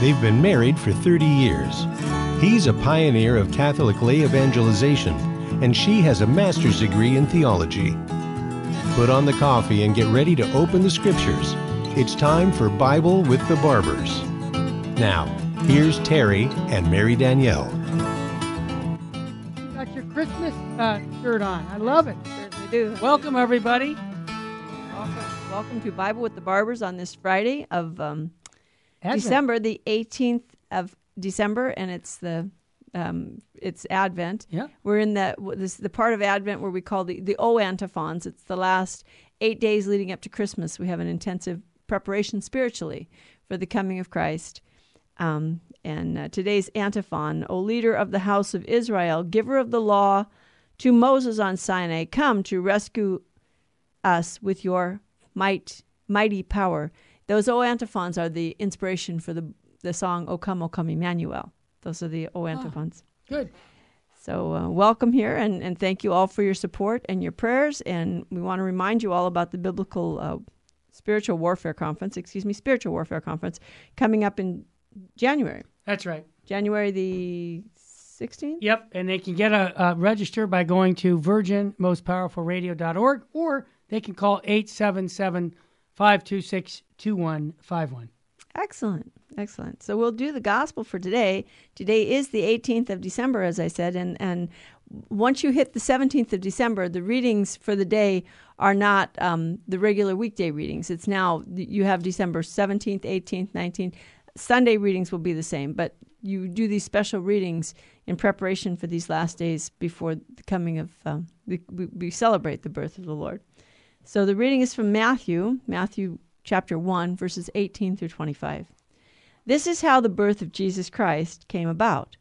They've been married for 30 years. He's a pioneer of Catholic lay evangelization, and she has a master's degree in theology. Put on the coffee and get ready to open the scriptures. It's time for Bible with the Barbers. Now, here's Terry and Mary Danielle. You got your Christmas uh, shirt on. I love it. Certainly do. Welcome, everybody. Welcome, welcome to Bible with the Barbers on this Friday of um, Advent. December, the 18th of December, and it's the um, it's Advent. Yeah. We're in the this the part of Advent where we call the the O antiphons. It's the last eight days leading up to Christmas. We have an intensive preparation spiritually for the coming of Christ. Um, and uh, today's antiphon, O leader of the house of Israel, giver of the law to Moses on Sinai, come to rescue us with your might, mighty power. Those O antiphons are the inspiration for the the song "O Come, O Come, Emmanuel." Those are the O antiphons. Good. So, uh, welcome here, and, and thank you all for your support and your prayers. And we want to remind you all about the Biblical uh, Spiritual Warfare Conference, excuse me, Spiritual Warfare Conference, coming up in January, That's right. January the 16th. Yep. And they can get a, uh register by going to virginmostpowerfulradio.org or they can call 877 526 2151. Excellent. Excellent. So we'll do the gospel for today. Today is the 18th of December, as I said, and, and once you hit the 17th of December, the readings for the day are not um, the regular weekday readings. It's now, you have December 17th, 18th, 19th. Sunday readings will be the same, but you do these special readings in preparation for these last days before the coming of, um, we, we, we celebrate the birth of the Lord. So the reading is from Matthew, Matthew chapter 1, verses 18 through 25. This is how the birth of Jesus Christ came about.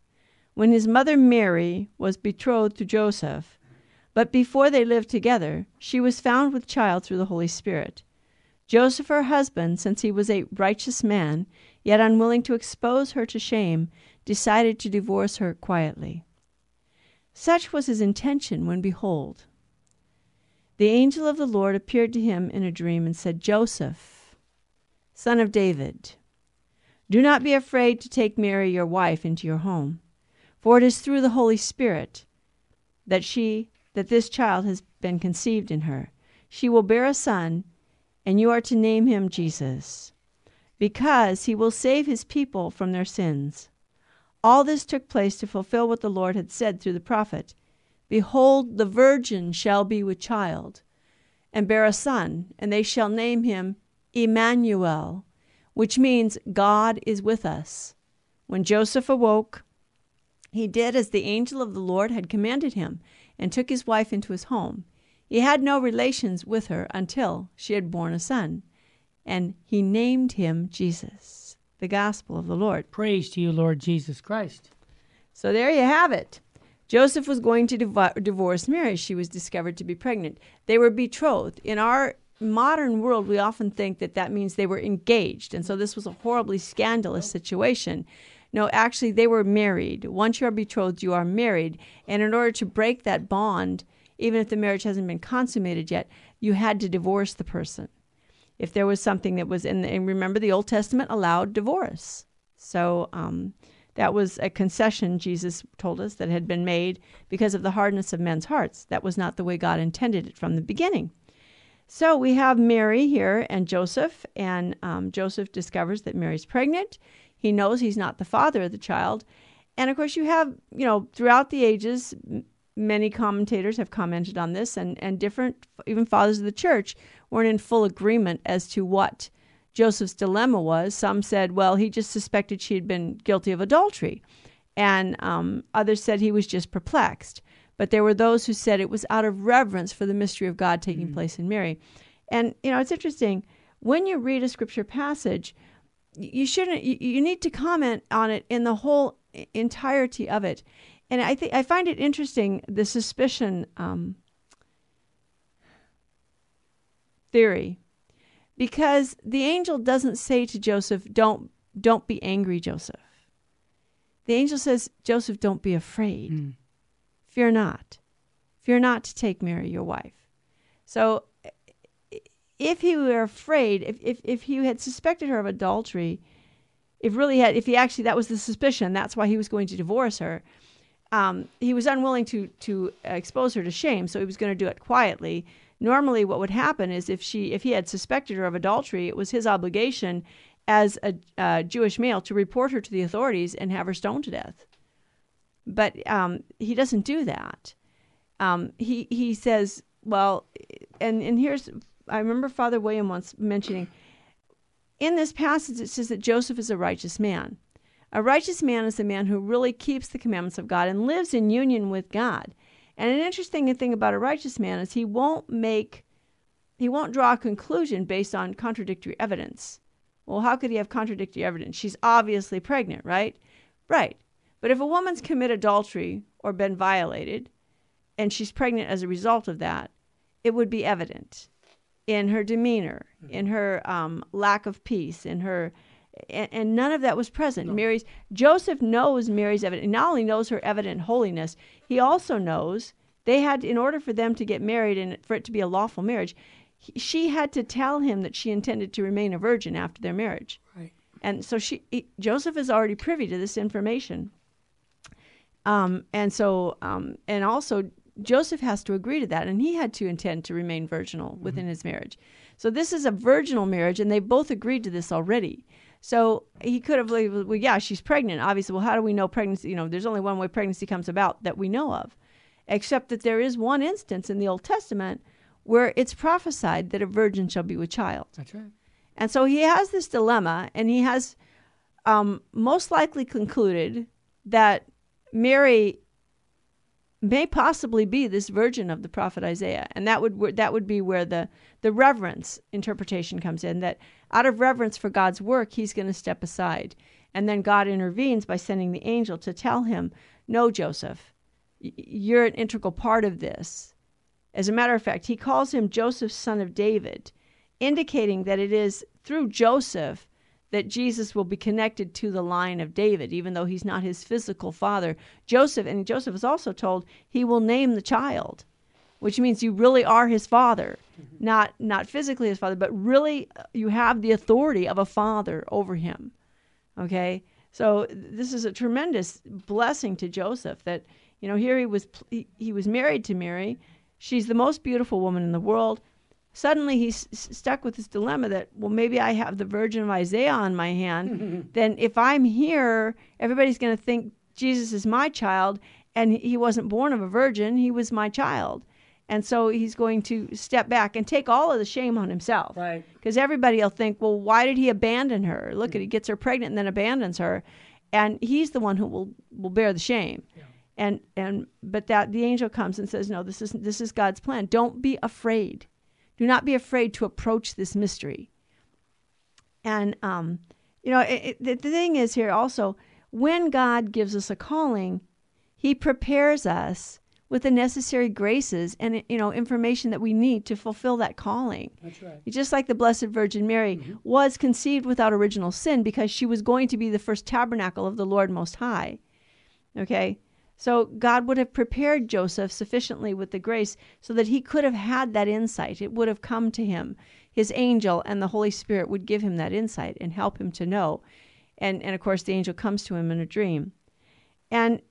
When his mother Mary was betrothed to Joseph, but before they lived together, she was found with child through the Holy Spirit. Joseph, her husband, since he was a righteous man, yet unwilling to expose her to shame, decided to divorce her quietly. Such was his intention when, behold, the angel of the Lord appeared to him in a dream and said, Joseph, son of David, do not be afraid to take Mary your wife into your home, for it is through the Holy Spirit that she that this child has been conceived in her. She will bear a son, and you are to name him Jesus, because he will save his people from their sins. All this took place to fulfill what the Lord had said through the prophet. Behold, the virgin shall be with child, and bear a son, and they shall name him Emmanuel, which means God is with us. When Joseph awoke, he did as the angel of the Lord had commanded him, and took his wife into his home. He had no relations with her until she had borne a son, and he named him Jesus. The gospel of the Lord. Praise to you, Lord Jesus Christ. So there you have it. Joseph was going to divorce Mary. She was discovered to be pregnant. They were betrothed. In our modern world, we often think that that means they were engaged. And so this was a horribly scandalous situation. No, actually, they were married. Once you are betrothed, you are married. And in order to break that bond, even if the marriage hasn't been consummated yet, you had to divorce the person. If there was something that was in, the, and remember, the Old Testament allowed divorce. So um, that was a concession, Jesus told us, that had been made because of the hardness of men's hearts. That was not the way God intended it from the beginning. So we have Mary here and Joseph, and um, Joseph discovers that Mary's pregnant. He knows he's not the father of the child. And of course, you have, you know, throughout the ages, many commentators have commented on this, and, and different, even fathers of the church, weren't in full agreement as to what Joseph's dilemma was. Some said, well, he just suspected she had been guilty of adultery. And um, others said he was just perplexed. But there were those who said it was out of reverence for the mystery of God taking place in Mary. And, you know, it's interesting. When you read a scripture passage, you shouldn't you, you need to comment on it in the whole entirety of it and i think i find it interesting the suspicion um, theory because the angel doesn't say to joseph don't don't be angry joseph the angel says joseph don't be afraid Mm. Fear not fear not to take mary your wife so if he were afraid, if, if, if he had suspected her of adultery, if really had if he actually that was the suspicion, that's why he was going to divorce her. Um, he was unwilling to to expose her to shame, so he was going to do it quietly. Normally, what would happen is if she if he had suspected her of adultery, it was his obligation as a, a Jewish male to report her to the authorities and have her stoned to death. But um, he doesn't do that. Um, he he says, well, and and here's I remember Father William once mentioning in this passage it says that Joseph is a righteous man. A righteous man is a man who really keeps the commandments of God and lives in union with God. And an interesting thing about a righteous man is he won't make he won't draw a conclusion based on contradictory evidence. Well, how could he have contradictory evidence? She's obviously pregnant, right? Right. But if a woman's committed adultery or been violated and she's pregnant as a result of that, it would be evident in her demeanor, mm-hmm. in her um, lack of peace, in her and, and, none of that was present. No. Mary's Joseph knows Mary's evident. Not only knows her evident holiness, he also knows they had in order for them to get married and for it to be a lawful marriage, he, she had to tell him that she intended to remain a virgin after their marriage. Right. And so she he, Joseph is already privy to this information. Um, and so um, and also Joseph has to agree to that, and he had to intend to remain virginal mm-hmm. within his marriage. So this is a virginal marriage, and they both agreed to this already. So he could have, well, yeah, she's pregnant. Obviously, well, how do we know pregnancy? You know, there's only one way pregnancy comes about that we know of, except that there is one instance in the Old Testament where it's prophesied that a virgin shall be with child. That's right. And so he has this dilemma, and he has um, most likely concluded that Mary may possibly be this virgin of the prophet Isaiah, and that would that would be where the the reverence interpretation comes in. That out of reverence for God's work, he's going to step aside, and then God intervenes by sending the angel to tell him, "No, Joseph, you're an integral part of this." As a matter of fact, he calls him Joseph, son of David, indicating that it is through Joseph that Jesus will be connected to the line of David, even though he's not his physical father. Joseph, and Joseph is also told he will name the child, which means you really are his father, mm-hmm. not not physically his father, but really uh, you have the authority of a father over him. Okay, so this is a tremendous blessing to Joseph that you know here he was he, he was married to Mary. She's the most beautiful woman in the world suddenly he's stuck with this dilemma that well maybe i have the virgin of isaiah on my hand. Then if i'm here everybody's going to think jesus is my child and he wasn't born of a virgin he was my child. And so he's going to step back and take all of the shame on himself. Right. Because everybody will think well why did he abandon her? Look mm-hmm. at he gets her pregnant and then abandons her. And he's the one who will will bear the shame. Yeah. and and but that the angel comes and says no this is this is god's plan. Don't be afraid do not be afraid to approach this mystery. And, um, you know, it, it, the thing is here also, when God gives us a calling, He prepares us with the necessary graces and you know information that we need to fulfill that calling. That's right. Just like the Blessed Virgin Mary mm-hmm. was conceived without original sin because she was going to be the first tabernacle of the Lord Most High. Okay? So God would have prepared Joseph sufficiently with the grace so that he could have had that insight. It would have come to him. His angel and the Holy Spirit would give him that insight and help him to know. And and of course the angel comes to him in a dream. And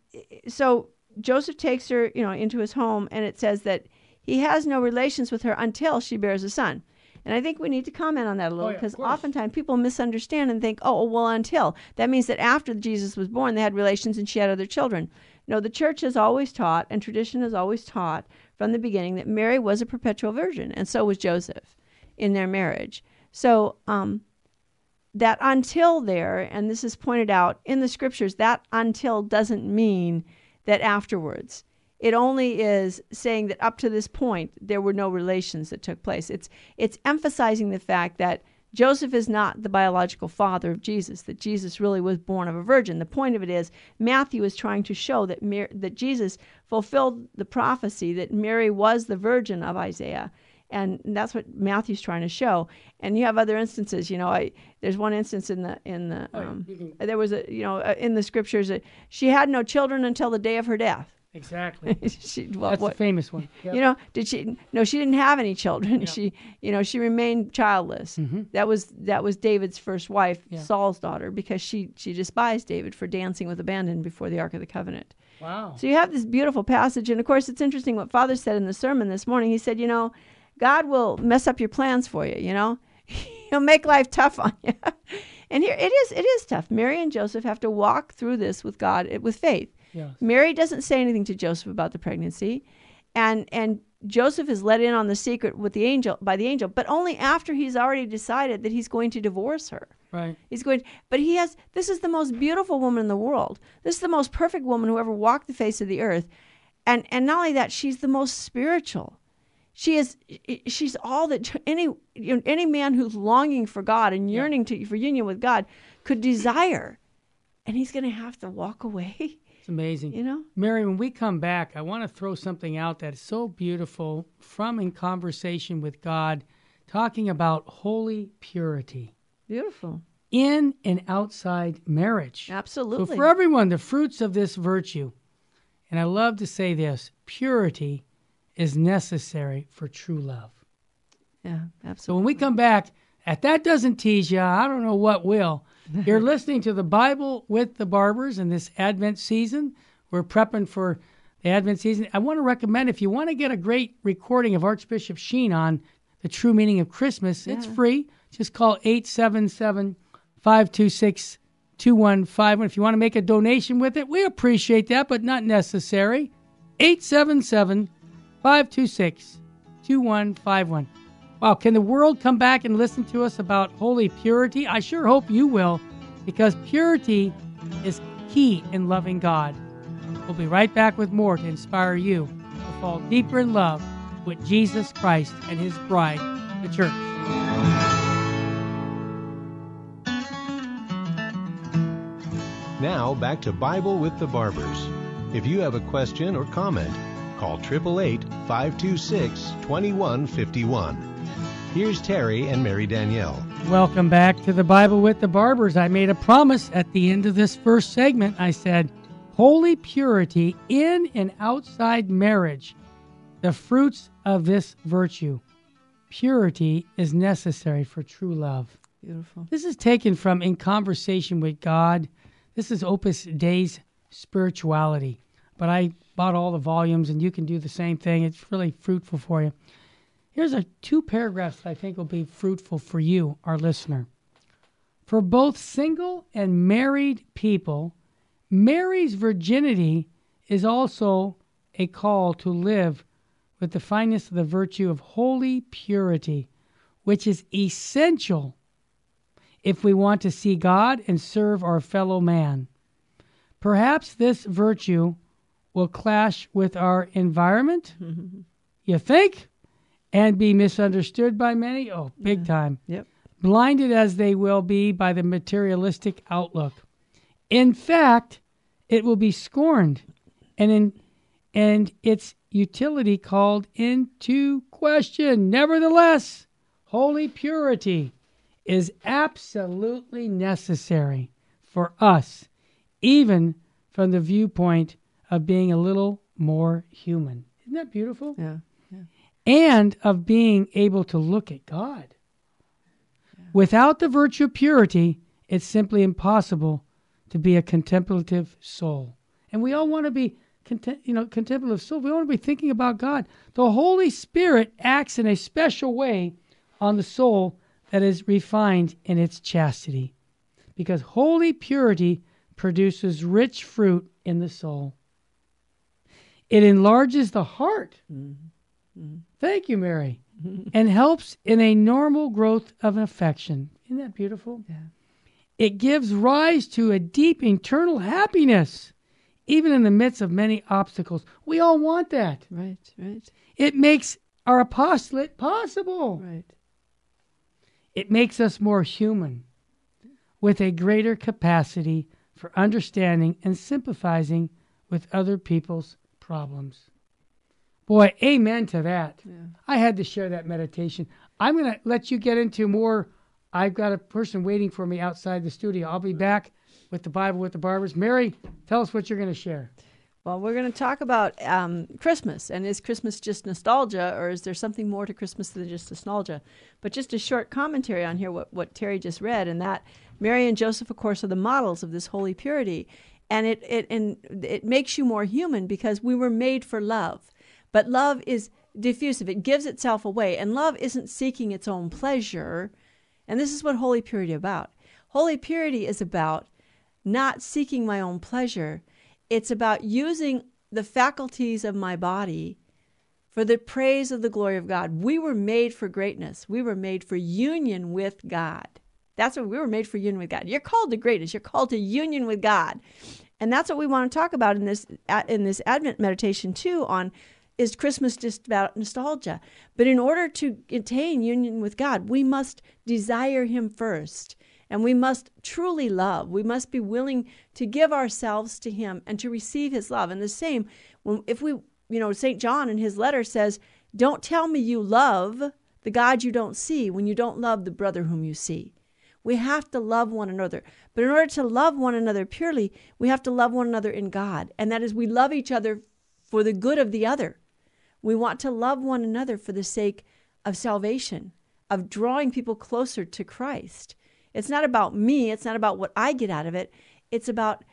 so Joseph takes her, you know, into his home and it says that he has no relations with her until she bears a son. And I think we need to comment on that a little because oh, yeah, oftentimes people misunderstand and think, oh, well, until. That means that after Jesus was born, they had relations and she had other children. No, the church has always taught, and tradition has always taught from the beginning, that Mary was a perpetual virgin, and so was Joseph in their marriage. So, um, that until there, and this is pointed out in the scriptures, that until doesn't mean that afterwards. It only is saying that up to this point there were no relations that took place. It's it's emphasizing the fact that Joseph is not the biological father of Jesus, that Jesus really was born of a virgin. The point of it is, Matthew is trying to show that, that Jesus fulfilled the prophecy that Mary was the virgin of Isaiah. And that's what Matthew's trying to show. And you have other instances. You know, I, there's one instance in the in the oh, um, there was a you know uh, in the scriptures that she had no children until the day of her death. Exactly. she, well, That's what, the famous one. Yep. You know, did she? No, she didn't have any children. Yeah. She, you know, she remained childless. Mhm. That was that was David's first wife, Yeah. Saul's daughter, because she she despised David for dancing with abandon before the Ark of the Covenant. Wow. So you have this beautiful passage, and of course, it's interesting what Father said in the sermon this morning. He said, you know, God will mess up your plans for you. You know, He'll make life tough on you. and here it is. It is tough. Mary and Joseph have to walk through this with God with faith. Yes. Mary doesn't say anything to Joseph about the pregnancy, and and Joseph is let in on the secret with the angel by the angel, but only after he's already decided that he's going to divorce her. Right. He's going, but he has. This is the most beautiful woman in the world. This is the most perfect woman who ever walked the face of the earth, and and not only that, she's the most spiritual. She is. She's all that any you know, any man who's longing for God and yearning to for union with God could desire, and he's going to have to walk away. It's amazing. You know. Mary, when we come back, I want to throw something out that is so beautiful from In Conversation with God, talking about holy purity Beautiful. in and outside marriage. Absolutely. So, for everyone, the fruits of this virtue, and I love to say this purity is necessary for true love. yeah, absolutely. So, when we come back, if that doesn't tease you, I don't know what will. You're listening to the Bible with the Barbers in this Advent season. We're prepping for the Advent season. I want to recommend if you want to get a great recording of Archbishop Sheen on the true meaning of Christmas, it's free. Just call 877 526 2151. If you want to make a donation with it, we appreciate that, but not necessary. 877 526 2151. Wow, can the world come back and listen to us about holy purity? I sure hope you will, because purity is key in loving God. We'll be right back with more to inspire you to fall deeper in love with Jesus Christ and his bride, the church. Now back to Bible with the Barbers. If you have a question or comment, call 888 526 2151. Here's Terry and Mary Danielle. Welcome back to the Bible with the Barbers. I made a promise at the end of this first segment. I said, Holy purity in and outside marriage, the fruits of this virtue. Purity is necessary for true love. Beautiful. This is taken from In Conversation with God. This is Opus Dei's spirituality. But I bought all the volumes, and you can do the same thing. It's really fruitful for you. Here's a two paragraphs that I think will be fruitful for you, our listener. For both single and married people, Mary's virginity is also a call to live with the fineness of the virtue of holy purity, which is essential if we want to see God and serve our fellow man. Perhaps this virtue will clash with our environment, you think, and be misunderstood by many? Oh, big time. Yep. Blinded as they will be by the materialistic outlook. In fact, it will be scorned and in and its utility called into question. Nevertheless, holy purity is absolutely necessary for us, even from the viewpoint of being a little more human. Isn't that beautiful? Yeah. And of being able to look at God. Without the virtue of purity, it's simply impossible to be a contemplative soul. And we all want to be content, you know, contemplative soul. We want to be thinking about God. The Holy Spirit acts in a special way on the soul that is refined in its chastity. Because holy purity produces rich fruit in the soul. It enlarges the heart. Mm-hmm. Mm-hmm. Thank you, Mary. and helps in a normal growth of affection. Isn't that beautiful? Yeah. It gives rise to a deep internal happiness, even in the midst of many obstacles. We all want that. Right. Right. It makes our apostolate possible. Right. It makes us more human with a greater capacity for understanding and sympathizing with other people's problems. Boy, amen to that. Yeah. I had to share that meditation. I'm going to let you get into more. I've got a person waiting for me outside the studio. I'll be back with the Bible with the Barbers. Mary, tell us what you're going to share. Well, we're going to talk about um, Christmas. And is Christmas just nostalgia, or is there something more to Christmas than just nostalgia? But just a short commentary on here, what, what Terry just read, and that Mary and Joseph, of course, are the models of this holy purity. And it, it, and it makes you more human because we were made for love. But love is diffusive, it gives itself away. And love isn't seeking its own pleasure. And this is what holy purity is about. Holy purity is about not seeking my own pleasure it's about using the faculties of my body for the praise of the glory of God. We were made for greatness. We were made for union with God. That's what we were made for union with God. You're called to greatness. You're called to union with God. And that's what we want to talk about in this in this Advent meditation too on is Christmas just about nostalgia? But in order to attain union with God, we must desire him first. And we must truly love. We must be willing to give ourselves to Him and to receive His love. And the same, if we, you know, St. John in his letter says, Don't tell me you love the God you don't see when you don't love the brother whom you see. We have to love one another. But in order to love one another purely, we have to love one another in God. And that is, we love each other for the good of the other. We want to love one another for the sake of salvation, of drawing people closer to Christ. It's not about me, it's not about what I get out of it. It's about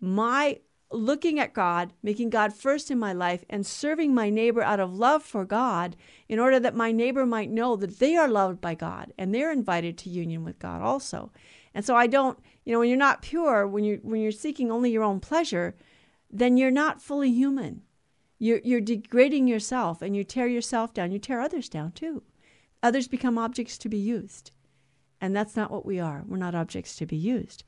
my looking at God, making God first in my life, and serving my neighbor out of love for God in order that my neighbor might know that they are loved by God and they're invited to union with God also. And so I don't, you know, when you're not pure, when you when you're seeking only your own pleasure, then you're not fully human. You're, you're degrading yourself and you tear yourself down. You tear others down too. Others become objects to be used. And that's not what we are. We're not objects to be used.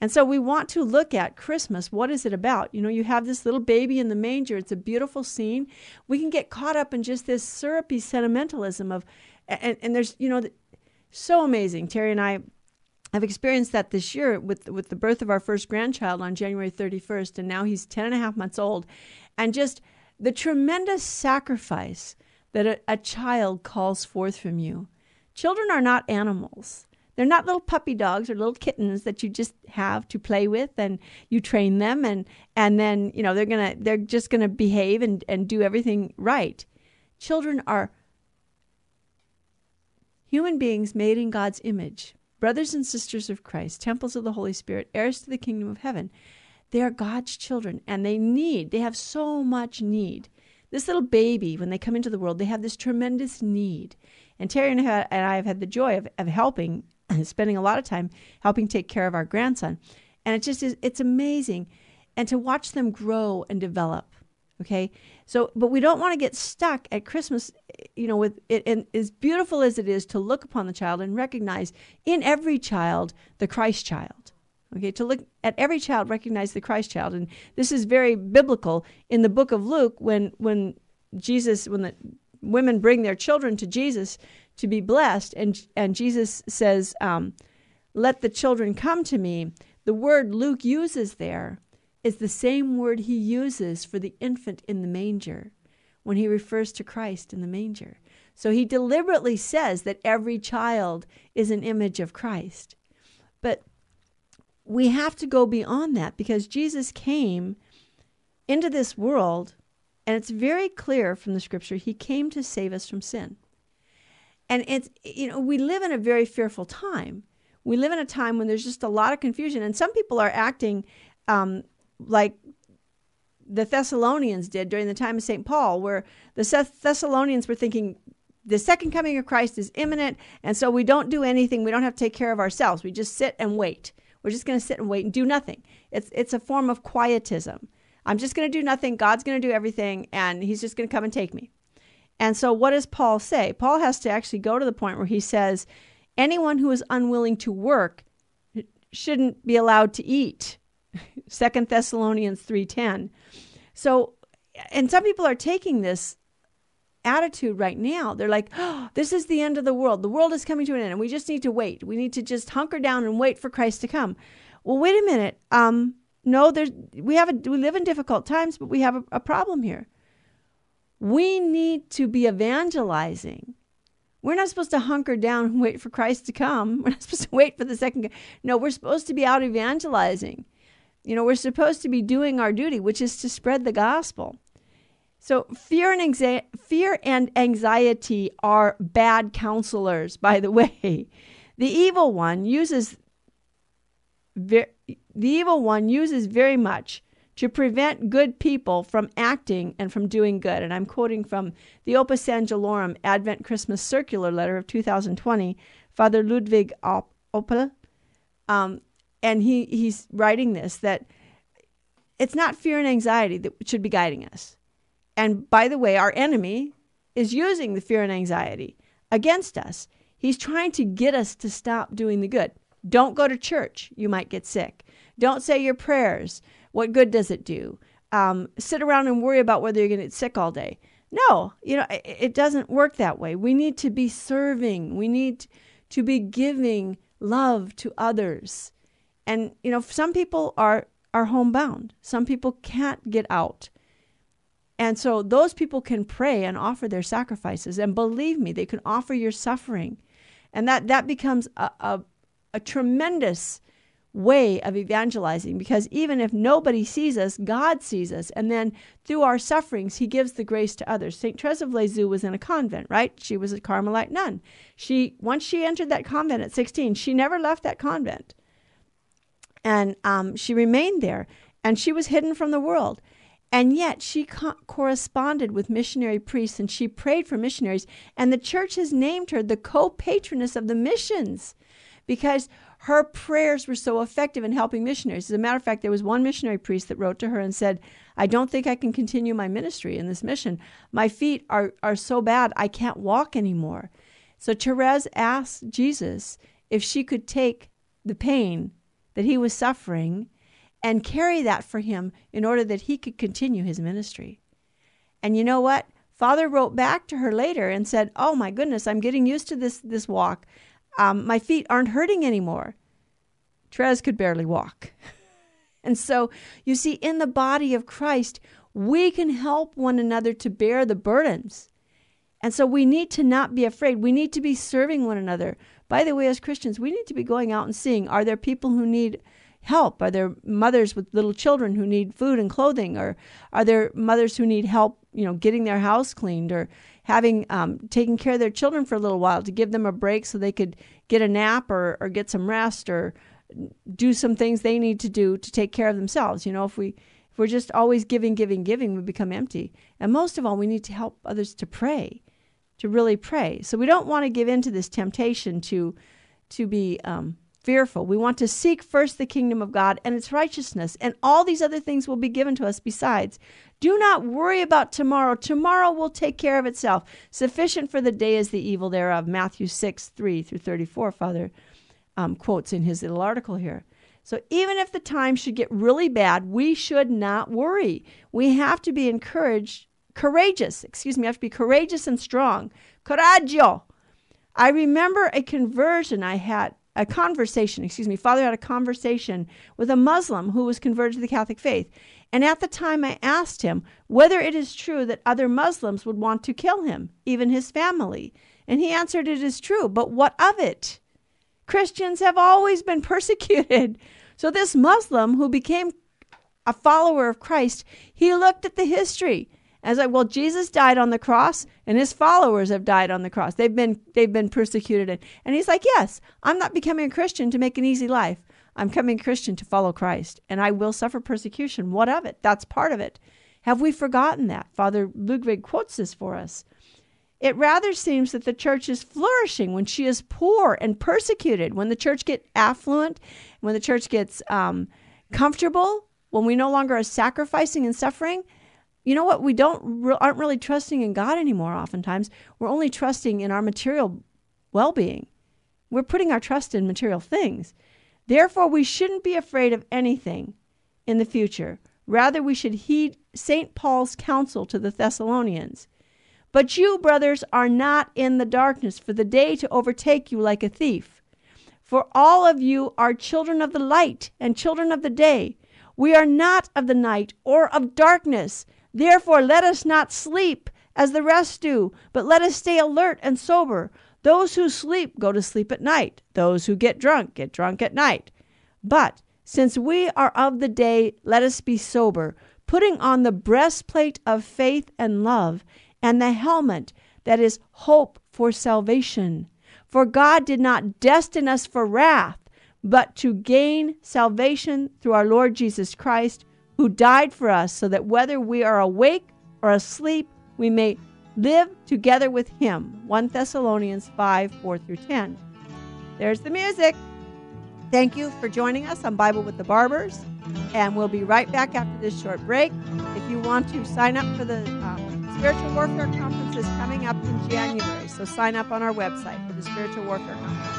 And so we want to look at Christmas. What is it about? You know, you have this little baby in the manger. It's a beautiful scene. We can get caught up in just this syrupy sentimentalism of, and, and there's, you know, so amazing. Terry and I have experienced that this year with, with the birth of our first grandchild on January 31st. And now he's 10 and a half months old. And just the tremendous sacrifice that a, a child calls forth from you. Children are not animals. They're not little puppy dogs or little kittens that you just have to play with and you train them and and then, you know, they're going to they're just going to behave and and do everything right. Children are human beings made in God's image, brothers and sisters of Christ, temples of the Holy Spirit, heirs to the kingdom of heaven. They are God's children and they need, they have so much need. This little baby, when they come into the world, they have this tremendous need. And Terry and I have had the joy of, of helping spending a lot of time helping take care of our grandson. And it just is, it's amazing. And to watch them grow and develop. Okay. So, but we don't want to get stuck at Christmas, you know, with it. And as beautiful as it is to look upon the child and recognize in every child the Christ child. Okay. To look at every child, recognize the Christ child. And this is very biblical in the book of Luke when, when Jesus, when the women bring their children to Jesus, to be blessed. And, and Jesus says, um, Let the children come to me. The word Luke uses there is the same word he uses for the infant in the manger when he refers to Christ in the manger. So he deliberately says that every child is an image of Christ. But we have to go beyond that because Jesus came into this world, and it's very clear from the scripture, he came to save us from sin. And it's, you know, we live in a very fearful time. We live in a time when there's just a lot of confusion. And some people are acting um, like the Thessalonians did during the time of St. Paul, where the Thessalonians were thinking the second coming of Christ is imminent. And so we don't do anything. We don't have to take care of ourselves. We just sit and wait. We're just going to sit and wait and do nothing. It's, it's a form of quietism. I'm just going to do nothing. God's going to do everything, and He's just going to come and take me. And so, what does Paul say? Paul has to actually go to the point where he says, anyone who is unwilling to work shouldn't be allowed to eat. Second Thessalonians 3:10. So, and some people are taking this attitude right now. They're like, oh, this is the end of the world. The world is coming to an end, and we just need to wait. We need to just hunker down and wait for Christ to come. Well, wait a minute. Um, no, there's we have a, we live in difficult times, but we have a, a problem here. We need to be evangelizing. We're not supposed to hunker down and wait for Christ to come. We're not supposed to wait for the second. No, we're supposed to be out evangelizing. You know, we're supposed to be doing our duty, which is to spread the gospel. So fear and anxiety, fear and anxiety are bad counselors. By the way, the evil one uses the evil one uses very much to prevent good people from acting and from doing good. And I'm quoting from the Opus Angelorum Advent Christmas Circular Letter of 2020, Father Ludwig Opel. Um, and he, he's writing this that it's not fear and anxiety that should be guiding us. And by the way, our enemy is using the fear and anxiety against us. He's trying to get us to stop doing the good. Don't go to church, you might get sick. Don't say your prayers. What good does it do? Um, sit around and worry about whether you're going to get sick all day. No, you know, it, it doesn't work that way. We need to be serving, we need to be giving love to others. And, you know, some people are, are homebound, some people can't get out. And so those people can pray and offer their sacrifices. And believe me, they can offer your suffering. And that, that becomes a, a, a tremendous way of evangelizing because even if nobody sees us, God sees us. And then through our sufferings, He gives the grace to others. St. Therese of Lisieux was in a convent, right? She was a Carmelite nun. She Once she entered that convent at 16, she never left that convent. And um, she remained there and she was hidden from the world. And yet she co- corresponded with missionary priests and she prayed for missionaries. And the church has named her the co patroness of the missions because her prayers were so effective in helping missionaries. As a matter of fact, there was one missionary priest that wrote to her and said, I don't think I can continue my ministry in this mission. My feet are, are so bad, I can't walk anymore. So Therese asked Jesus if she could take the pain that he was suffering and carry that for him in order that he could continue his ministry. And you know what? Father wrote back to her later and said, "Oh my goodness, I'm getting used to this this walk um, my feet aren't hurting anymore. Therese could barely walk. and so, you see, in the body of Christ, we can help one another to bear the burdens. And so we need to not be afraid. We need to be serving one another. By the way, as Christians, we need to be going out and seeing are there people who need help? Are there mothers with little children who need food and clothing? Or are there mothers who need help, you know, getting their house cleaned or having um, taking care of their children for a little while to give them a break so they could get a nap or, or get some rest or do some things they need to do to take care of themselves. You know, if we if we're just always giving, giving, giving, we become empty. And most of all, we need to help others to pray, to really pray. So we don't want to give in to this temptation to to be um, fearful. We want to seek first the kingdom of God and its righteousness, and all these other things will be given to us besides. Do not worry about tomorrow. Tomorrow will take care of itself. Sufficient for the day is the evil thereof. Matthew 6, 3 through 34, Father um, quotes in his little article here. So even if the time should get really bad, we should not worry. We have to be encouraged, courageous, excuse me, we have to be courageous and strong. Coraggio. I remember a conversion I had a conversation, excuse me, father had a conversation with a Muslim who was converted to the Catholic faith. And at the time, I asked him whether it is true that other Muslims would want to kill him, even his family. And he answered, It is true, but what of it? Christians have always been persecuted. So this Muslim who became a follower of Christ, he looked at the history as I well, Jesus died on the cross, and his followers have died on the cross. They've been they've been persecuted, and, and he's like, yes, I'm not becoming a Christian to make an easy life. I'm coming Christian to follow Christ, and I will suffer persecution. What of it? That's part of it. Have we forgotten that? Father Ludwig quotes this for us. It rather seems that the church is flourishing when she is poor and persecuted. When the church gets affluent, when the church gets um, comfortable, when we no longer are sacrificing and suffering, you know what? We don't aren't really trusting in God anymore. Oftentimes, we're only trusting in our material well-being. We're putting our trust in material things. Therefore, we shouldn't be afraid of anything in the future. Rather, we should heed St. Paul's counsel to the Thessalonians. But you, brothers, are not in the darkness for the day to overtake you like a thief. For all of you are children of the light and children of the day. We are not of the night or of darkness. Therefore, let us not sleep as the rest do, but let us stay alert and sober. Those who sleep go to sleep at night. Those who get drunk get drunk at night. But Since we are of the day, let us be sober, putting on the breastplate of faith and love, and the helmet that is hope for salvation. For God did not destine us for wrath, but to gain salvation through our Lord Jesus Christ, who died for us, so that whether we are awake or asleep, we may live together with him. 1 Thessalonians 5 4 through 10. There's the music. Thank you for joining us on Bible with the Barbers, and we'll be right back after this short break. If you want to sign up for the um, Spiritual Warfare Conference is coming up in January, so sign up on our website for the Spiritual Warfare Conference.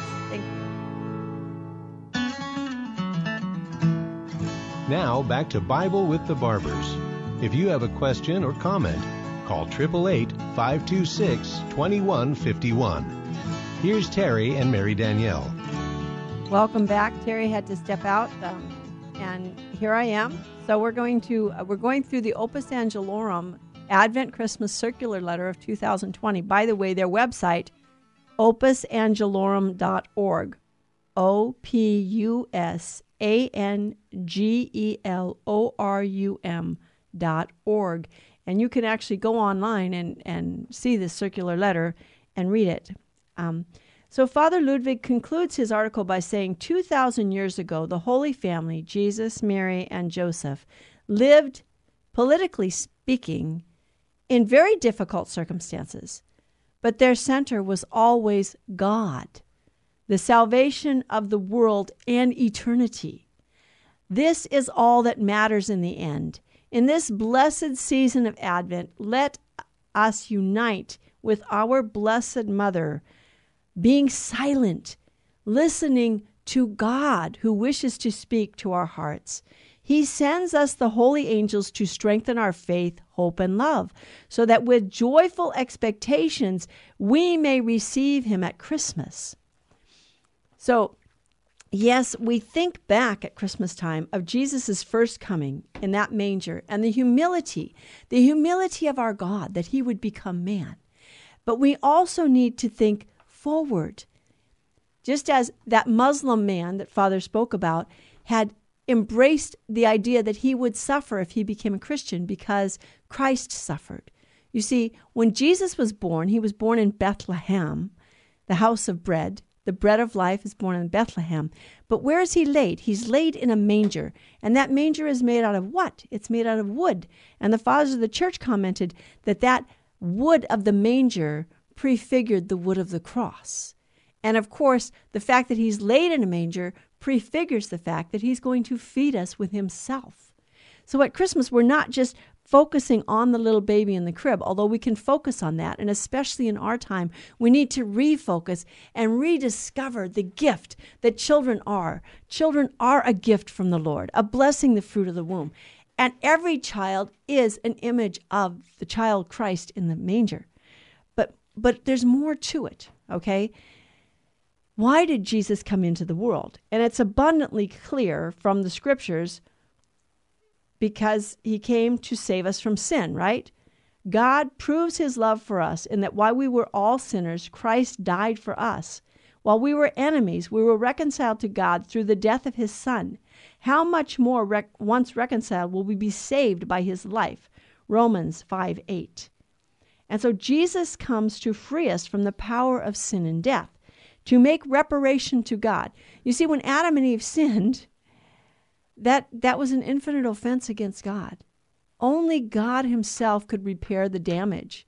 Now back to Bible with the Barbers. If you have a question or comment, call 888 526 2151. Here's Terry and Mary Danielle. Welcome back. Terry had to step out, um, and here I am. So we're going to uh, we're going through the Opus Angelorum Advent Christmas Circular Letter of 2020. By the way, their website opusangelorum.org. O P U S A N G E L O R U M dot org. And you can actually go online and, and see this circular letter and read it. Um, so, Father Ludwig concludes his article by saying 2,000 years ago, the Holy Family, Jesus, Mary, and Joseph, lived, politically speaking, in very difficult circumstances, but their center was always God, the salvation of the world and eternity. This is all that matters in the end. In this blessed season of Advent, let us unite with our Blessed Mother being silent, listening to God who wishes to speak to our hearts. He sends us the holy angels to strengthen our faith, hope, and love, so that with joyful expectations we may receive Him at Christmas. So, yes, we think back at Christmas time of Jesus' first coming in that manger and the humility, the humility of our God that He would become man. But we also need to think forward. Just as that Muslim man that Father spoke about had embraced the idea that he would suffer if he became a Christian because Christ suffered. You see, when Jesus was born, he was born in Bethlehem, the house of bread. The bread of life is born in Bethlehem. But where is he laid? He's laid in a manger. And that manger is made out of what? It's made out of wood. And the fathers of the church commented that that wood of the manger prefigured the wood of the cross. And of course, the fact that he's laid in a manger prefigures the fact that he's going to feed us with himself. So at Christmas, we're not just focusing on the little baby in the crib, although we can focus on that. And especially in our time, we need to refocus and rediscover the gift that children are. Children are a gift from the Lord, a blessing, the fruit of the womb. And every child is an image of the child Christ in the manger but but there's more to it, okay? Why did Jesus come into the world? And it's abundantly clear from the scriptures because he came to save us from sin, right? God proves his love for us in that while we were all sinners, Christ died for us. While we were enemies, we were reconciled to God through the death of his Son. How much more, rec- once reconciled, will we be saved by his life? Romans 5 8. And so Jesus comes to free us from the power of sin and death, to make reparation to God. You see, when Adam and Eve sinned, that, that was an infinite offense against God. Only God Himself could repair the damage.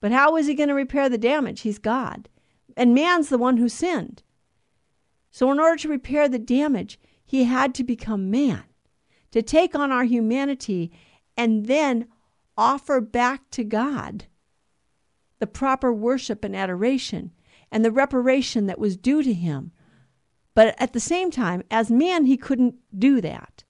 But how is He going to repair the damage? He's God. And man's the one who sinned. So, in order to repair the damage, He had to become man, to take on our humanity and then offer back to God the proper worship and adoration and the reparation that was due to him. But at the same time, as man, he couldn't do that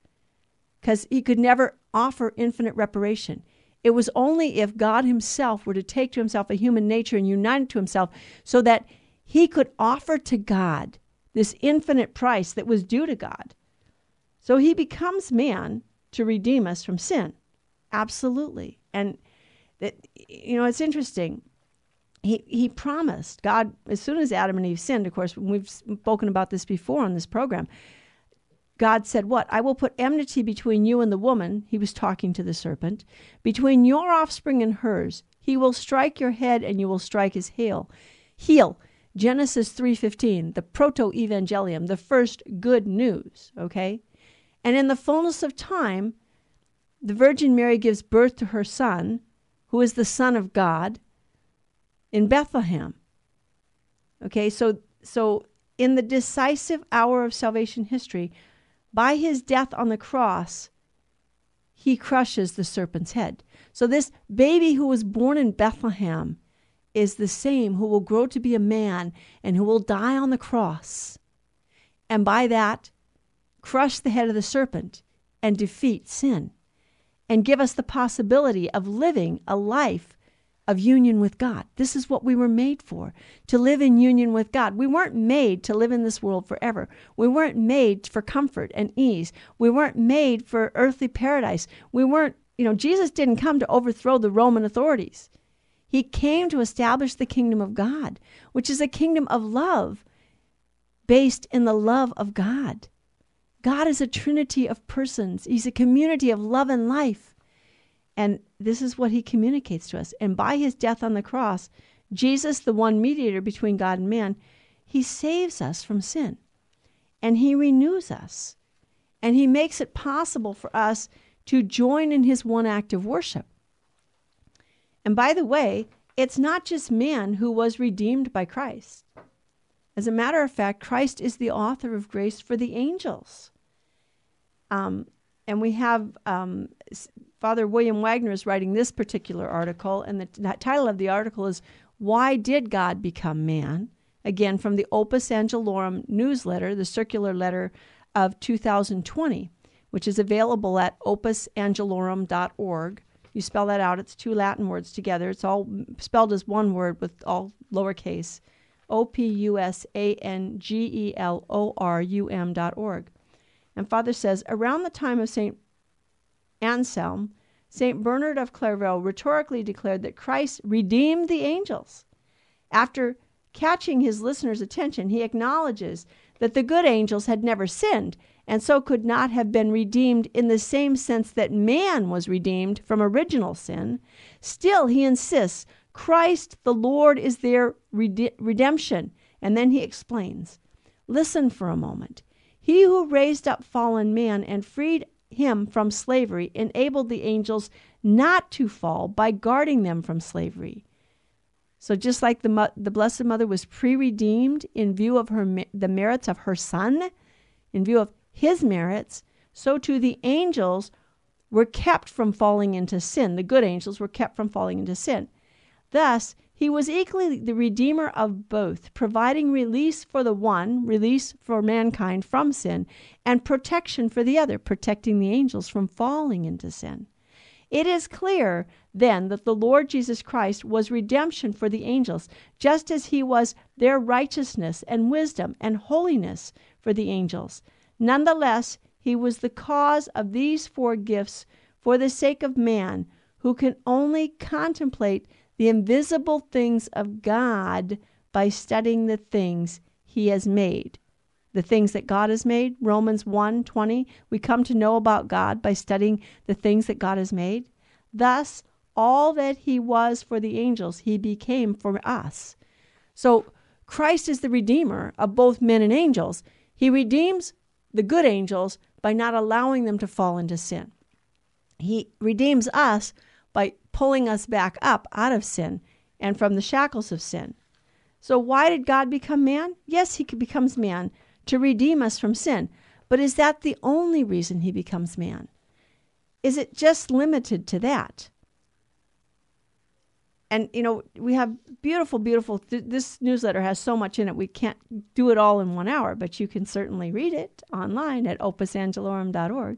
because he could never offer infinite reparation. It was only if God himself were to take to himself a human nature and unite it to himself so that he could offer to God this infinite price that was due to God. So he becomes man to redeem us from sin. Absolutely. And that you know, it's interesting he, he promised God as soon as Adam and Eve sinned. Of course, we've spoken about this before on this program. God said, What? I will put enmity between you and the woman. He was talking to the serpent. Between your offspring and hers. He will strike your head and you will strike his heel. Heel. Genesis 3:15, the proto-evangelium, the first good news, okay? And in the fullness of time, the Virgin Mary gives birth to her son, who is the son of God, in Bethlehem. Okay? So so in the decisive hour of salvation history, by his death on the cross, he crushes the serpent's head. So this baby who was born in Bethlehem is the same who will grow to be a man and who will die on the cross. And by that, crush the head of the serpent and defeat sin and give us the possibility of living a life of union with God. This is what we were made for to live in union with God. We weren't made to live in this world forever. We weren't made for comfort and ease. We weren't made for earthly paradise. We weren't, you know, Jesus didn't come to overthrow the Roman authorities. He came to establish the kingdom of God, which is a kingdom of love based in the love of God. God is a trinity of persons, He's a community of love and life. And this is what He communicates to us. And by His death on the cross, Jesus, the one mediator between God and man, He saves us from sin and He renews us. And He makes it possible for us to join in His one act of worship. And by the way, it's not just man who was redeemed by Christ. As a matter of fact, Christ is the author of grace for the angels. Um, and we have um, Father William Wagner is writing this particular article, and the, the title of the article is Why Did God Become Man? Again, from the Opus Angelorum newsletter, the circular letter of 2020, which is available at opusangelorum.org. You spell that out. It's two Latin words together. It's all spelled as one word with all lowercase. O P U S A N G E L O R U M dot org. And Father says, around the time of St. Anselm, St. Bernard of Clairvaux rhetorically declared that Christ redeemed the angels. After catching his listeners' attention, he acknowledges that the good angels had never sinned and so could not have been redeemed in the same sense that man was redeemed from original sin. Still, he insists Christ the Lord is their rede- redemption. And then he explains Listen for a moment. He who raised up fallen man and freed him from slavery enabled the angels not to fall by guarding them from slavery. So just like the the Blessed Mother was pre-redeemed in view of her the merits of her son, in view of his merits, so too the angels were kept from falling into sin. The good angels were kept from falling into sin. Thus, he was equally the redeemer of both, providing release for the one, release for mankind from sin, and protection for the other, protecting the angels from falling into sin. It is clear, then, that the Lord Jesus Christ was redemption for the angels, just as he was their righteousness and wisdom and holiness for the angels. Nonetheless, he was the cause of these four gifts for the sake of man, who can only contemplate the invisible things of God by studying the things he has made. The things that God has made, Romans 1 20, we come to know about God by studying the things that God has made. Thus, all that he was for the angels, he became for us. So, Christ is the Redeemer of both men and angels. He redeems the good angels by not allowing them to fall into sin. He redeems us pulling us back up out of sin and from the shackles of sin. So, why did God become man? Yes, he becomes man to redeem us from sin. But is that the only reason he becomes man? Is it just limited to that? and you know we have beautiful beautiful th- this newsletter has so much in it we can't do it all in one hour but you can certainly read it online at opusangelorum.org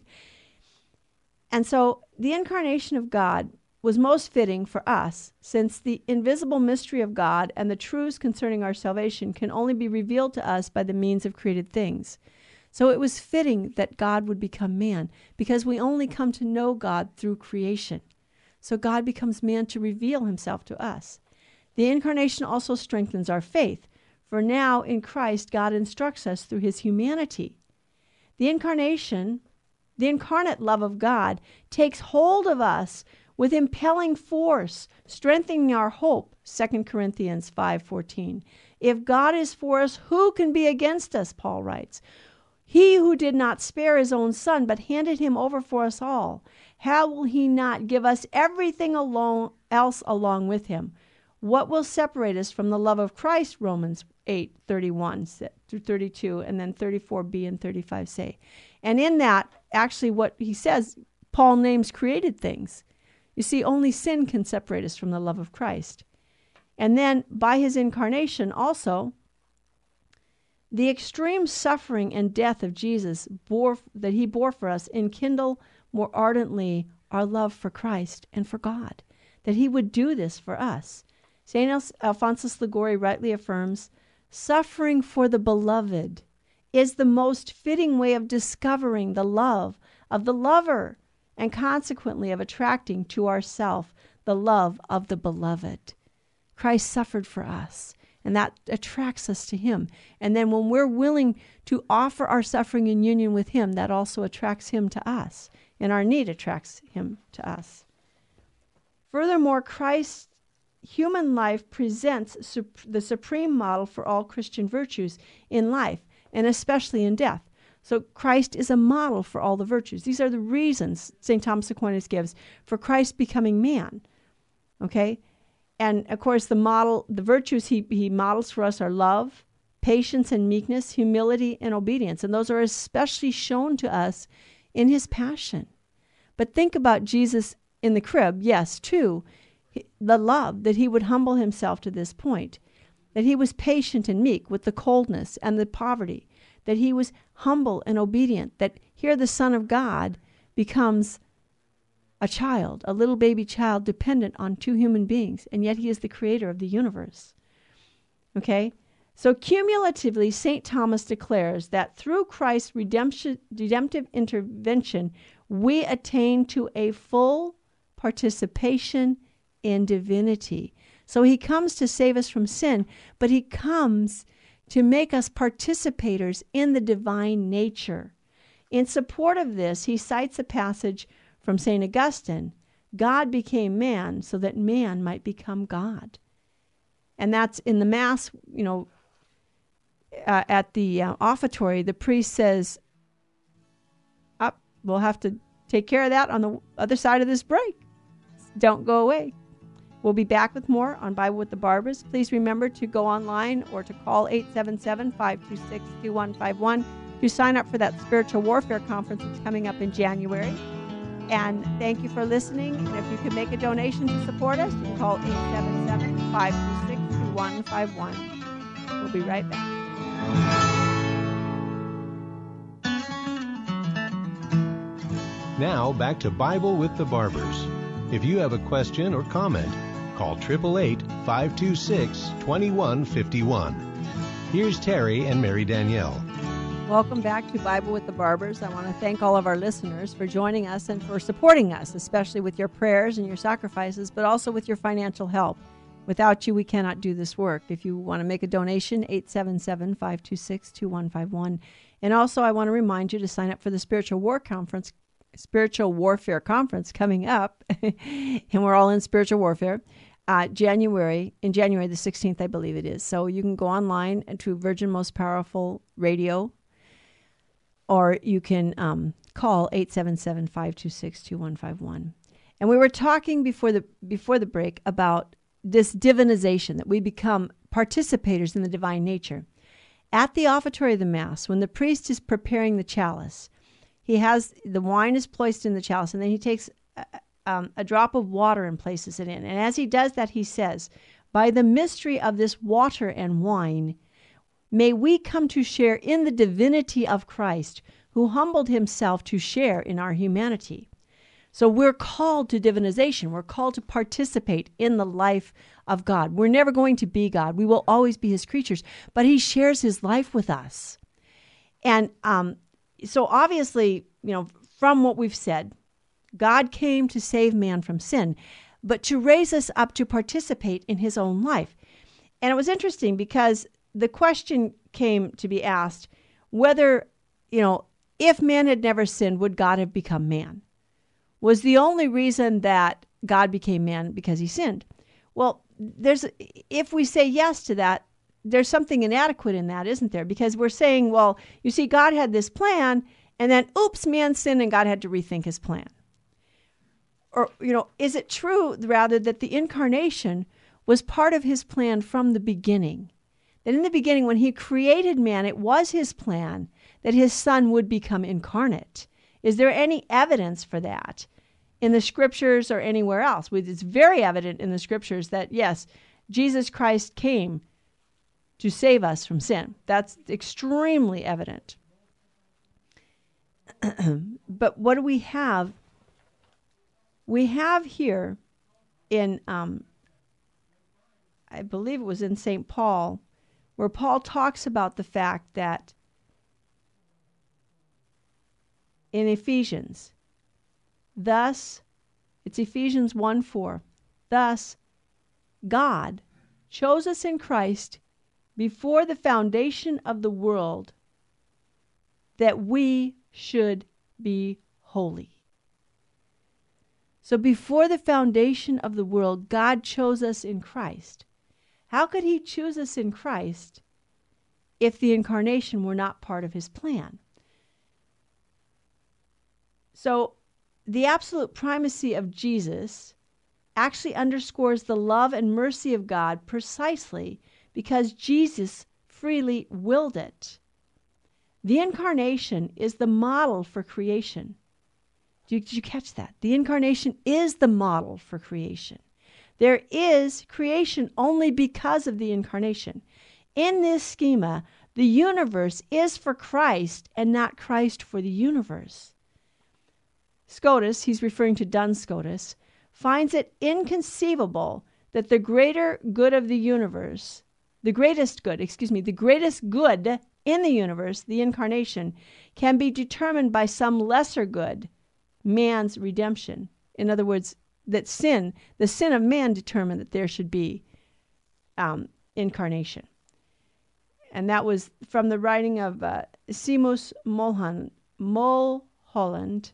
and so the incarnation of god was most fitting for us since the invisible mystery of god and the truths concerning our salvation can only be revealed to us by the means of created things so it was fitting that god would become man because we only come to know god through creation so God becomes man to reveal himself to us. The incarnation also strengthens our faith, for now in Christ God instructs us through his humanity. The incarnation, the incarnate love of God, takes hold of us with impelling force, strengthening our hope. 2 Corinthians 5:14. If God is for us, who can be against us? Paul writes. He who did not spare his own son, but handed him over for us all, how will he not give us everything alone, else along with him? What will separate us from the love of Christ? Romans 8 31 through 32, and then 34b and 35 say. And in that, actually, what he says, Paul names created things. You see, only sin can separate us from the love of Christ. And then by his incarnation, also, the extreme suffering and death of Jesus bore, that he bore for us enkindle more ardently our love for Christ and for God, that he would do this for us. St. Alphonsus Liguori rightly affirms suffering for the beloved is the most fitting way of discovering the love of the lover and consequently of attracting to ourself the love of the beloved. Christ suffered for us and that attracts us to him. And then when we're willing to offer our suffering in union with him, that also attracts him to us, and our need attracts him to us. Furthermore, Christ's human life presents sup- the supreme model for all Christian virtues in life, and especially in death. So Christ is a model for all the virtues. These are the reasons St. Thomas Aquinas gives for Christ becoming man. Okay? And of course, the model, the virtues he, he models for us are love, patience and meekness, humility and obedience. And those are especially shown to us in his passion. But think about Jesus in the crib, yes, too, the love that he would humble himself to this point, that he was patient and meek with the coldness and the poverty, that he was humble and obedient, that here the Son of God becomes a child, a little baby child dependent on two human beings, and yet he is the creator of the universe. Okay? So cumulatively, St. Thomas declares that through Christ's redemptive intervention, we attain to a full participation in divinity. So he comes to save us from sin, but he comes to make us participators in the divine nature. In support of this, he cites a passage from St. Augustine, God became man so that man might become God. And that's in the Mass, you know, uh, at the uh, offertory, the priest says, Up, we'll have to take care of that on the other side of this break. Don't go away. We'll be back with more on Bible with the Barbers. Please remember to go online or to call 877 526 2151 to sign up for that spiritual warfare conference that's coming up in January. And thank you for listening. And if you can make a donation to support us, you can call 877 526 2151. We'll be right back. Now back to Bible with the Barbers. If you have a question or comment, call 888 526 2151. Here's Terry and Mary Danielle. Welcome back to Bible with the Barbers. I want to thank all of our listeners for joining us and for supporting us, especially with your prayers and your sacrifices, but also with your financial help. Without you, we cannot do this work. If you want to make a donation, 877 526 2151. And also, I want to remind you to sign up for the Spiritual War Conference, Spiritual Warfare Conference coming up. and we're all in spiritual warfare. Uh, January, in January the 16th, I believe it is. So you can go online to Virgin Most Powerful Radio or you can um, call 877-526-2151. And we were talking before the before the break about this divinization that we become participators in the divine nature. At the offertory of the mass, when the priest is preparing the chalice, he has the wine is placed in the chalice, and then he takes um, a drop of water and places it in. And as he does that, he says, "By the mystery of this water and wine." May we come to share in the divinity of Christ, who humbled himself to share in our humanity. So we're called to divinization. We're called to participate in the life of God. We're never going to be God. We will always be his creatures, but he shares his life with us. And um, so obviously, you know, from what we've said, God came to save man from sin, but to raise us up to participate in his own life. And it was interesting because the question came to be asked whether, you know, if man had never sinned, would God have become man? Was the only reason that God became man because he sinned? Well, there's if we say yes to that, there's something inadequate in that, isn't there? Because we're saying, well, you see, God had this plan, and then oops, man sinned, and God had to rethink his plan. Or, you know, is it true rather that the incarnation was part of his plan from the beginning? That in the beginning, when he created man, it was his plan that his son would become incarnate. Is there any evidence for that in the scriptures or anywhere else? It's very evident in the scriptures that, yes, Jesus Christ came to save us from sin. That's extremely evident. but what do we have? We have here in, um, I believe it was in St. Paul, where Paul talks about the fact that in Ephesians, thus, it's Ephesians 1 4, thus, God chose us in Christ before the foundation of the world that we should be holy. So before the foundation of the world, God chose us in Christ. How could He choose us in Christ if the incarnation were not part of His plan? So the absolute primacy of Jesus actually underscores the love and mercy of God precisely because Jesus freely willed it. The incarnation is the model for creation. Did you, catch that? The incarnation is the model for creation. There is creation only because of the incarnation. In this schema, the universe is for Christ and not Christ for the universe. Scotus, he's referring to Duns Scotus, finds it inconceivable that the greater good of the universe the greatest good, excuse me, the greatest good in the universe, the incarnation, can be determined by some lesser good, man's redemption. In other words, that sin, the sin of man, determined that there should be um, incarnation. And that was from the writing of uh, Seamus Mulholland, Mulholland,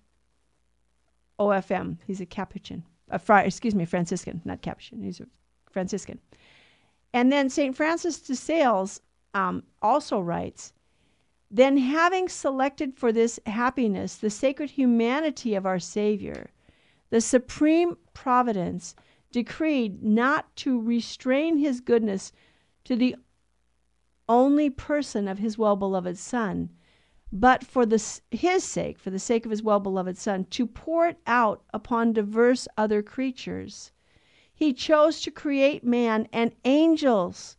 OFM. He's a Capuchin, a friar, excuse me, Franciscan, not Capuchin. He's a Franciscan. And then St. Francis de Sales um, also writes Then, having selected for this happiness the sacred humanity of our Savior, the supreme providence decreed not to restrain his goodness to the only person of his well beloved Son, but for his sake, for the sake of his well beloved Son, to pour it out upon diverse other creatures. He chose to create man and angels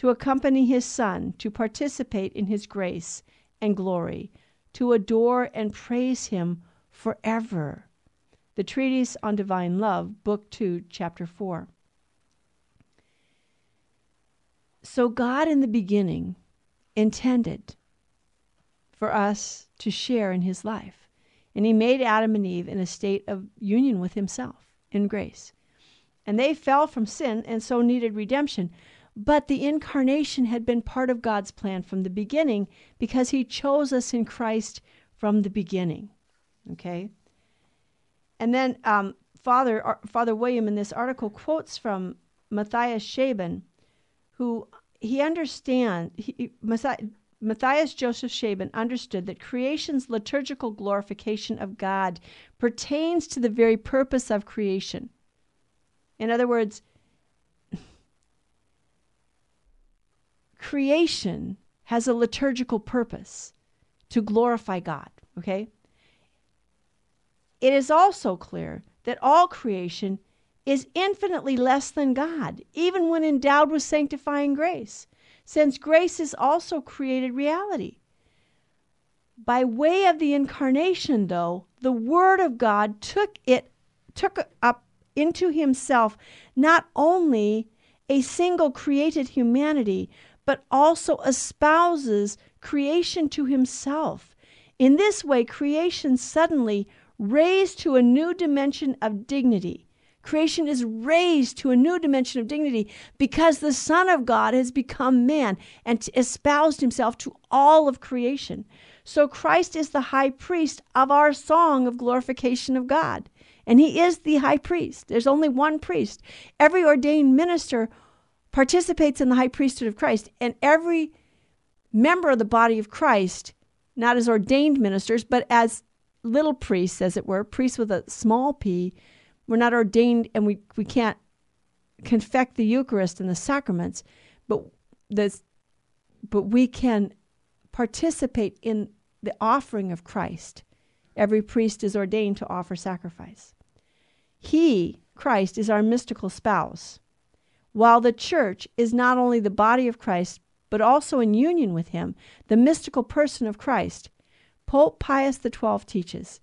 to accompany his Son, to participate in his grace and glory, to adore and praise him forever. The Treatise on Divine Love, Book 2, Chapter 4. So, God in the beginning intended for us to share in his life. And he made Adam and Eve in a state of union with himself in grace and they fell from sin and so needed redemption. But the incarnation had been part of God's plan from the beginning because He chose us in Christ from the beginning. Okay? And then um, Father, uh, Father William in this article quotes from Matthias Scheeben, who he understand he, Matthias Joseph Scheeben understood that creation's liturgical glorification of God pertains to the very purpose of creation. In other words, creation has a liturgical purpose to glorify God, okay? It is also clear that all creation is infinitely less than God, even when endowed with sanctifying grace, since grace is also created reality. By way of the incarnation, though, the Word of God took it took up into himself not only a single created humanity, but also espouses creation to himself. In this way, creation suddenly raised to a new dimension of dignity. Creation is raised to a new dimension of dignity because the Son of God has become man and espoused himself to all of creation. So Christ is the high priest of our song of glorification of God. And he is the high priest. There's only one priest. Every ordained minister participates in the high priesthood of Christ, and every member of the body of Christ, not as ordained ministers, but as little priests, as it were, priests with a small p, we're not ordained and we, we can't confect the Eucharist and the sacraments, but this, but we can participate in the offering of Christ. Every priest is ordained to offer sacrifice. He, Christ, is our mystical spouse, while the church is not only the body of Christ, but also in union with him, the mystical person of Christ. Pope Pius XII teaches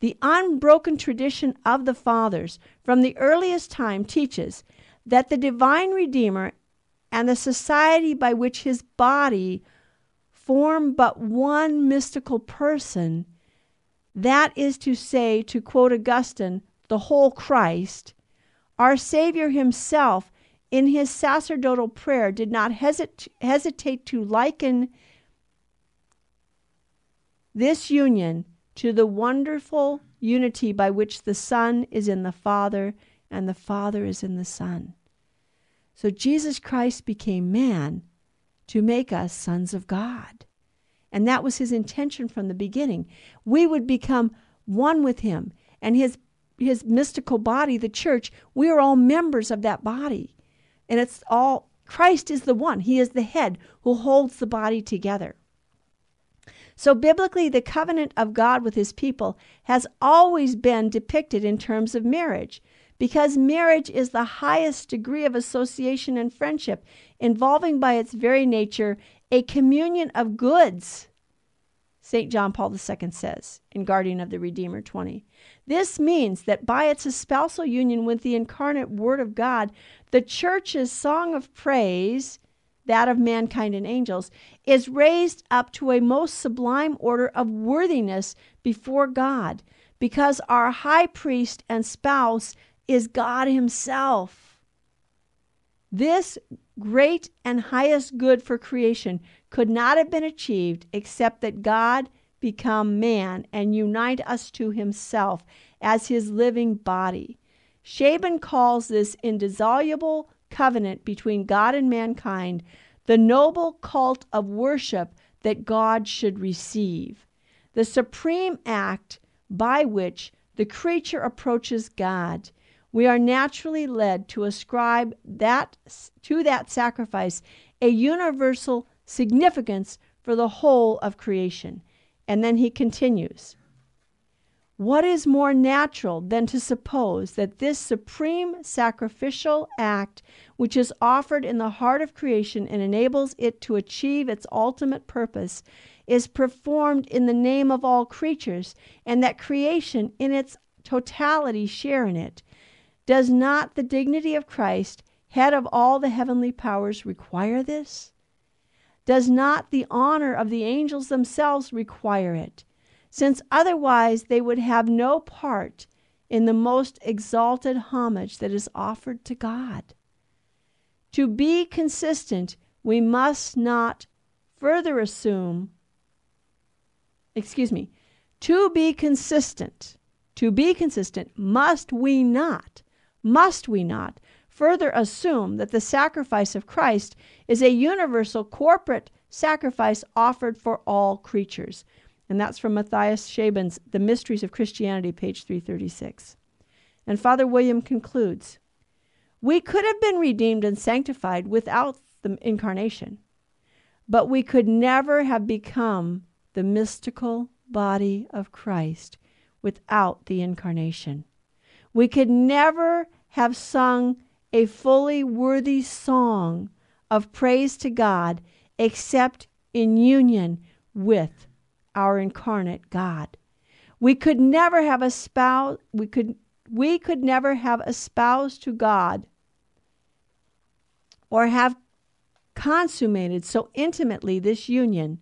the unbroken tradition of the fathers from the earliest time teaches that the divine Redeemer and the society by which his body form but one mystical person, that is to say, to quote Augustine, the whole Christ, our Savior himself, in his sacerdotal prayer, did not hesit- hesitate to liken this union to the wonderful unity by which the Son is in the Father and the Father is in the Son. So Jesus Christ became man to make us sons of God. And that was his intention from the beginning. We would become one with him and his his mystical body, the church, we are all members of that body. And it's all Christ is the one. He is the head who holds the body together. So, biblically, the covenant of God with his people has always been depicted in terms of marriage because marriage is the highest degree of association and friendship, involving by its very nature a communion of goods. St. John Paul II says in Guardian of the Redeemer 20. This means that by its espousal union with the incarnate Word of God, the church's song of praise, that of mankind and angels, is raised up to a most sublime order of worthiness before God, because our high priest and spouse is God Himself. This great and highest good for creation could not have been achieved except that God become man and unite us to Himself as His living body. Scheeben calls this indissoluble covenant between God and mankind the noble cult of worship that God should receive, the supreme act by which the creature approaches God we are naturally led to ascribe that to that sacrifice a universal significance for the whole of creation. And then he continues What is more natural than to suppose that this supreme sacrificial act, which is offered in the heart of creation and enables it to achieve its ultimate purpose, is performed in the name of all creatures, and that creation in its totality share in it? Does not the dignity of Christ, head of all the heavenly powers, require this? Does not the honor of the angels themselves require it, since otherwise they would have no part in the most exalted homage that is offered to God? To be consistent, we must not further assume, excuse me, to be consistent, to be consistent, must we not must we not further assume that the sacrifice of Christ is a universal corporate sacrifice offered for all creatures? And that's from Matthias Scheeben's The Mysteries of Christianity, page 336. And Father William concludes We could have been redeemed and sanctified without the incarnation, but we could never have become the mystical body of Christ without the incarnation. We could never have sung a fully worthy song of praise to God except in union with our incarnate God. We could never have espoused we could we could never have espoused to God or have consummated so intimately this union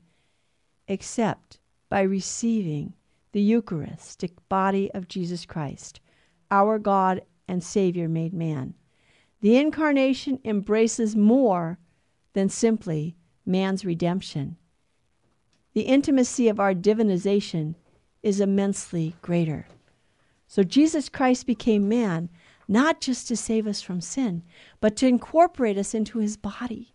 except by receiving the Eucharistic body of Jesus Christ our God and Savior made man. The incarnation embraces more than simply man's redemption. the intimacy of our divinization is immensely greater. So Jesus Christ became man, not just to save us from sin, but to incorporate us into his body.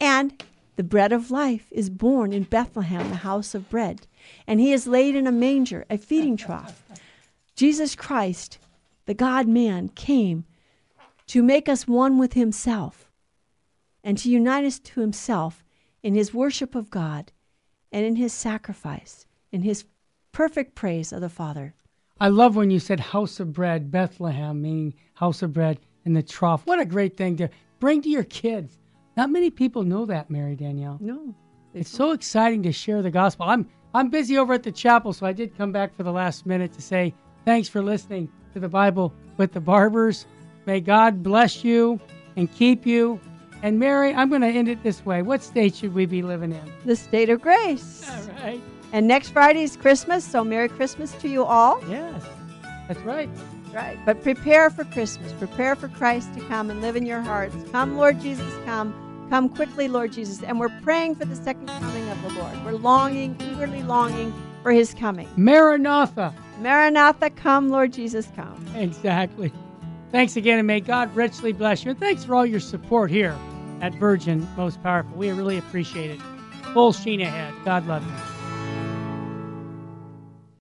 And the bread of life is born in Bethlehem, the house of bread, and he is laid in a manger, a feeding trough. Jesus Christ, the God man, came to make us one with himself and to unite us to himself in his worship of God and in his sacrifice, in his perfect praise of the Father. I love when you said house of bread, Bethlehem, meaning house of bread in the trough. What a great thing to bring to your kids. Not many people know that, Mary Danielle. No. It's so exciting to share the gospel. I'm I'm busy over at the chapel, so I did come back for the last minute to say thanks for listening to the Bible with the Barbers. May God bless you and keep you. And Mary, I'm going to end it this way. What state should we be living in? The state of grace. All right. And next Friday is Christmas, so Merry Christmas to you all. Yes, that's right. Right. But prepare for Christmas. Prepare for Christ to come and live in your hearts. Come, Lord Jesus, come. Come quickly, Lord Jesus. And we're praying for the second coming of the Lord. We're longing, eagerly longing for his coming. Maranatha. Maranatha, come, Lord Jesus, come. Exactly. Thanks again, and may God richly bless you. And thanks for all your support here at Virgin Most Powerful. We really appreciate it. Full sheen ahead. God love you.